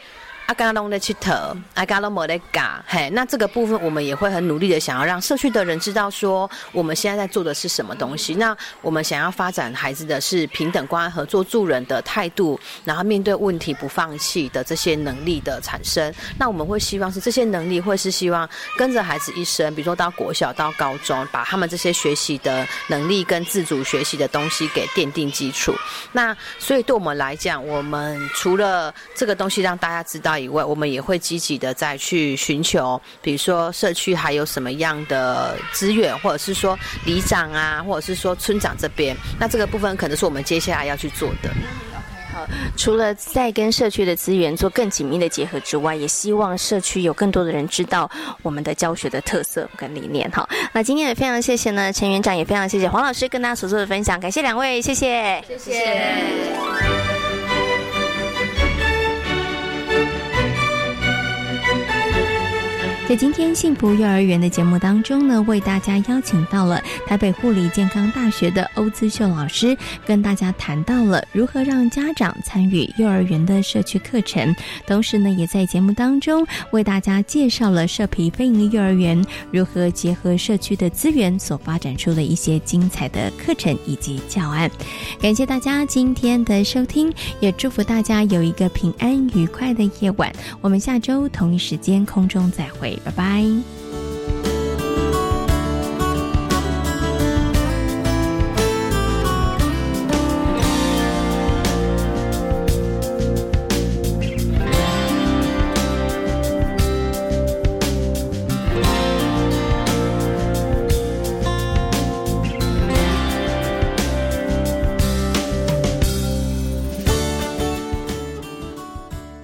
阿嘎隆的去头，阿嘎隆莫的嘎，嘿，那这个部分我们也会很努力的，想要让社区的人知道说，我们现在在做的是什么东西。那我们想要发展孩子的是平等、关爱、合作、助人的态度，然后面对问题不放弃的这些能力的产生。那我们会希望是这些能力，会是希望跟着孩子一生，比如说到国小、到高中，把他们这些学习的能力跟自主学习的东西给奠定基础。那所以对我们来讲，我们除了这个东西让大家知道。以外，我们也会积极的再去寻求，比如说社区还有什么样的资源，或者是说里长啊，或者是说村长这边，那这个部分可能是我们接下来要去做的。除了在跟社区的资源做更紧密的结合之外，也希望社区有更多的人知道我们的教学的特色跟理念哈。那今天也非常谢谢呢陈园长，也非常谢谢黄老师跟大家所做的分享，感谢两位，谢谢，谢谢。在今天幸福幼儿园的节目当中呢，为大家邀请到了台北护理健康大学的欧资秀老师，跟大家谈到了如何让家长参与幼儿园的社区课程，同时呢，也在节目当中为大家介绍了社皮非营幼儿园如何结合社区的资源所发展出的一些精彩的课程以及教案。感谢大家今天的收听，也祝福大家有一个平安愉快的夜晚。我们下周同一时间空中再会。拜拜。